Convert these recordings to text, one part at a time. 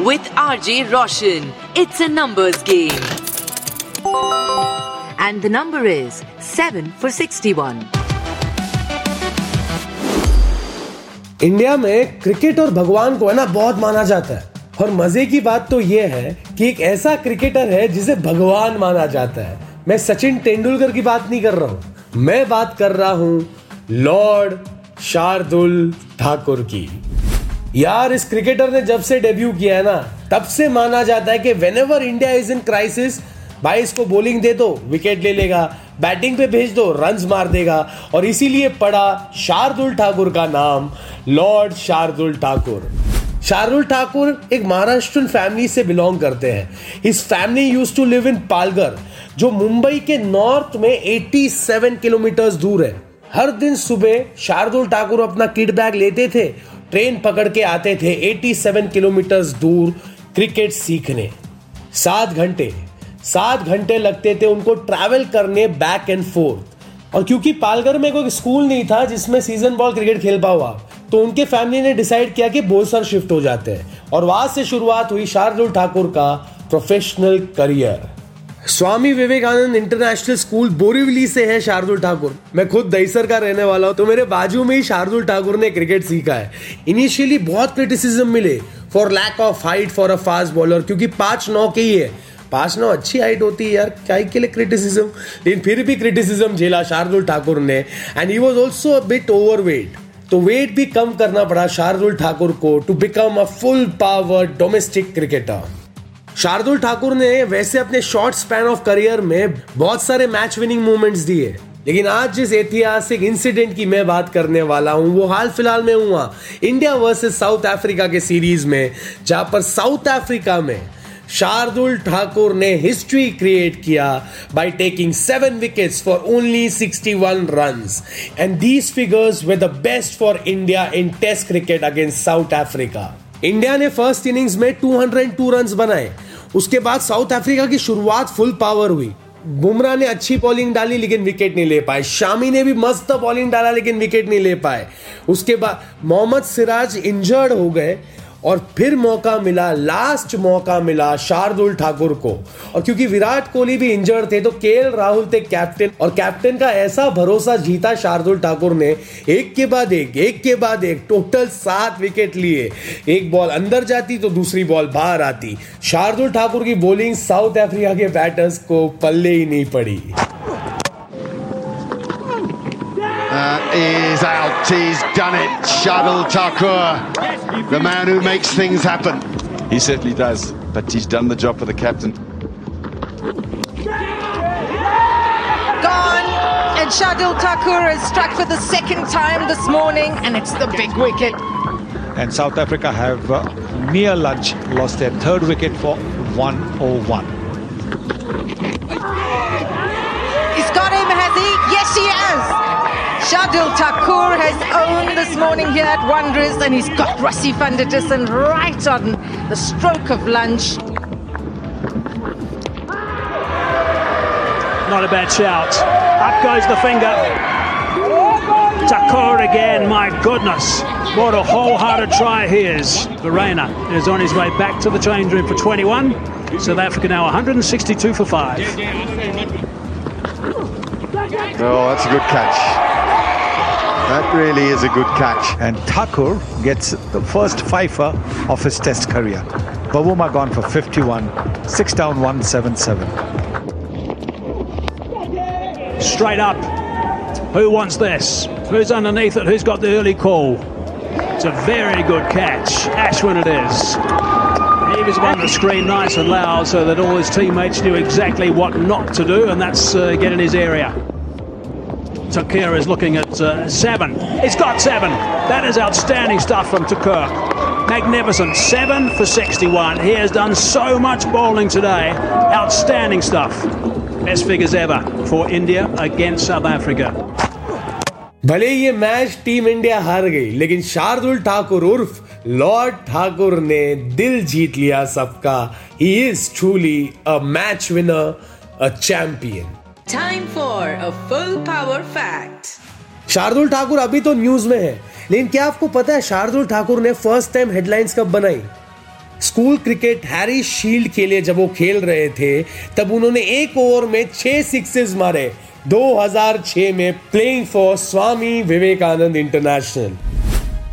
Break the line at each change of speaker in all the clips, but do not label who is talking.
with R J Roshan it's a numbers game and the number is seven for sixty one
India में cricket और भगवान को है ना बहुत माना जाता है। और मज़े की बात तो ये है कि एक ऐसा क्रिकेटर है जिसे भगवान माना जाता है। मैं सचिन तेंदुलकर की बात नहीं कर रहा हूँ। मैं बात कर रहा हूँ लॉर्ड शार्दुल ठाकुर की। यार, इस क्रिकेटर ने जब से डेब्यू किया है ना, तब से माना जाता है कि when India is in crisis भाई इसको बॉलिंग दे दो विकेट ले लेगा बैटिंग पे भेज दो रन्स मार देगा। और इसीलिए पड़ा शार्दुल ठाकुर का नाम लॉर्ड शार्दुल ठाकुर। शार्दुल ठाकुर एक महाराष्ट्र फैमिली से बिलोंग करते हैं। इस family use to live in Palghar जो मुंबई के नॉर्थ में 87 किलोमीटर दूर है। हर दिन सुबह शार्दुल ठाकुर अपना किट बैग लेते थे, ट्रेन पकड़ के आते थे 87 किलोमीटर दूर क्रिकेट सीखने। सात घंटे सात घंटे लगते थे उनको ट्रैवल करने बैक एंड फोर्थ और क्योंकि पालघर में कोई स्कूल नहीं था जिसमें सीज़न बॉल क्रिकेट खेल पाओ आप तो उनके फैमिली ने डिसाइड किया कि बोलसर शिफ्ट हो जाते हैं। और वहाँ से शुरुआत हुई शार्दुल ठाकुर का professional career Swami Vivekanand international school Borivali से है शार्दुल ठाकुर। मैं खुद दहीसर का रहने वाला हूँ तो मेरे बाजू में ही शार्दुल ठाकुर ने क्रिकेट सीखा है। इनिशियली बहुत क्रिटिसिज्म मिले for lack of height for a fast bowler क्योंकि पाँच नौ के ही है। पाँच नौ अच्छी हाइट होती है यार, क्या के लिए क्रिटिसिज्म लेकिन फिर भी क्रिटिसिज्म झेला शार्दुल ठाकुर ने and he was also bit over weight तो वेट भी कम करना पड़ा शार्दुल ठाकुर को to become a full power domestic cricketer Shardul Thakur ने वैसे अपने शॉर्ट स्पैन ऑफ़ करियर में बहुत सारे मैच विनिंग मूवमेंट्स दिए। लेकिन आज जिस ऐतिहासिक इंसिडेंट की मैं बात करने वाला हूँ, वो हाल फ़िलहाल में हुआ। इंडिया वर्सेस साउथ अफ्रीका के सीरीज़ में, जहाँ पर साउथ अफ्रीका में शार्दुल ठाकुर ने हिस्ट्री क्रिएट किया by taking seven wickets for only 61 runs and these figures were the best for India in test cricket against South Africa India ने first innings में 202 run बनाए। उसके बाद साउथ अफ्रीका की शुरुआत फुल पावर हुई। बुमराह ने अच्छी बॉलिंग डाली, लेकिन विकेट नहीं ले पाए। शामी ने भी मस्त बॉलिंग डाला, लेकिन विकेट नहीं ले पाए। उसके बाद मोहम्मद सिराज इंजर्ड हो गए। और फिर मौका मिला लास्ट मौका मिला शार्दुल ठाकुर को। और क्योंकि विराट कोहली भी इंजर्ड थे तो के राहुल थे कैप्टन और कैप्टन का ऐसा भरोसा जीता शार्दुल ठाकुर ने, एक के बाद एक एक के बाद एक टोटल सात विकेट लिए। एक बॉल अंदर जाती तो दूसरी बॉल बाहर आती। शार्दुल ठाकुर की बॉलिंग साउथ अफ्रीका के बैटर्स को पल्ले ही नहीं पड़ी।
Is out. He's done it. Shadul Thakur, the man who makes things happen.
He certainly does, but he's done the job for the captain.
gone. And Shadil Thakur has struck for the second time this morning, and it's the big wicket.
and South Africa have uh, near lunch lost their third wicket for 101.
Shadil Thakur has owned this morning here at Wanderers, and he's got Rassi van der Dussen right on the stroke of lunch.
Not a bad shout. Up goes the finger. Takur again, my goodness. What a wholehearted try he is. Verena is on his way back to the change room for 21. South Africa now 162 for 5.
Oh, that's a good catch. That really is a good catch.
And Thakur gets the first fifer of his test career. Bavuma gone for 51, 6 down 177.
Straight up. Who wants this? Who's underneath it? Who's got the early call? It's a very good catch. Ashwin it is. He was one that screamed nice and loud so that all his teammates knew exactly what not to do, and that's uh, get in his area. Takir is looking at uh, seven. He's got seven. That is outstanding stuff from Takir. Magnificent. Seven for 61. He has done so much bowling today. Outstanding stuff. Best figures ever for India against South Africa.
भले ये match team India हार गई लेकिन शार्दुल ठाकुर उर्फ Lord Thakur ने दिल जीत लिया सबका he is truly a match winner a champion
Time for a full power fact.
Shardul Thakur अभी तो न्यूज़ में है, लेकिन क्या आपको पता है शार्दुल ठाकुर ने फ़र्स्ट टाइम हेडलाइंस कब बनाई? स्कूल क्रिकेट हैरी शील्ड के लिए जब वो खेल रहे थे, तब उन्होंने एक ओवर में छह सिक्सेस मारे 2006 में playing for Swami Vivekanand international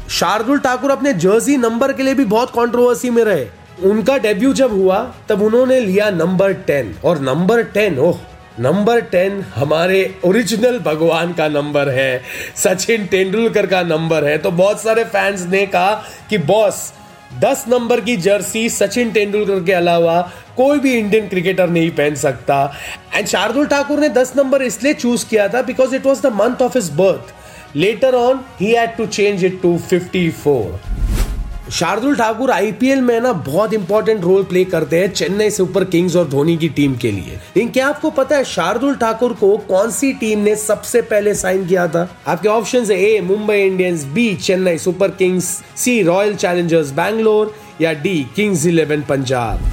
Shardul Thakur अपने जर्सी नंबर के लिए भी बहुत कंट्रोवर्सी में रहे। उनका डेब्यू जब हुआ, तब उन्होंने लिया नंबर टेन और number ten oh number ten हमारे ओरिजिनल भगवान का नंबर है, सचिन तेंदुलकर का नंबर है। तो बहुत सारे फैंस ने कहा कि, बॉस, दस नंबर की जर्सी सचिन तेंदुलकर के अलावा कोई भी इंडियन क्रिकेटर नहीं पहन सकता। एंड शार्दुल ठाकुर ने दस नंबर इसलिए चूज़ किया था because it was the month of his birth later on he had to change it to 54 Shardul Thakur IPL में ना बहुत इंपॉर्टेंट रोल प्ले करते हैं चेन्नई सुपर किंग्स और धोनी की टीम के लिए। लेकिन क्या आपको पता है शार्दुल ठाकुर को कौन सी टीम ने सबसे पहले साइन किया था? आपके ऑप्शन है A Mumbai Indians B Chennai super kings C royal challengers Bangalore या डी किंग्स इलेवन पंजाब।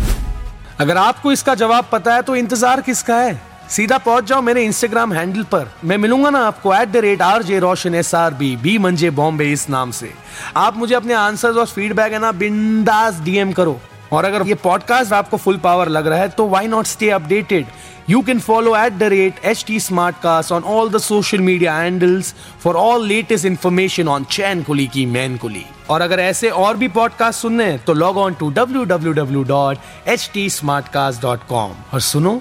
अगर आपको इसका जवाब पता है तो इंतज़ार किसका है? सीधा पहुँच जाओ मेरे इंस्टाग्राम हैंडल पर। मैं मिलूँगा ना आपको at the rate R J Roshan S R B B मंजे बॉम्बे इस नाम से। आप मुझे अपने आंसर्स और फीडबैक है ना बिंदास डीएम करो। और अगर ये पॉडकास्ट आपको फुल पावर लग रहा है तो why not stay updated You can follow at the rate HT Smartcast on all the social media handles for all latest information on Chain Kuli Ki Main Kuli और अगर ऐसे और भी पॉडकास्ट सुनने हैं तो log on to W W W dot H T smart cast dot com और सुनो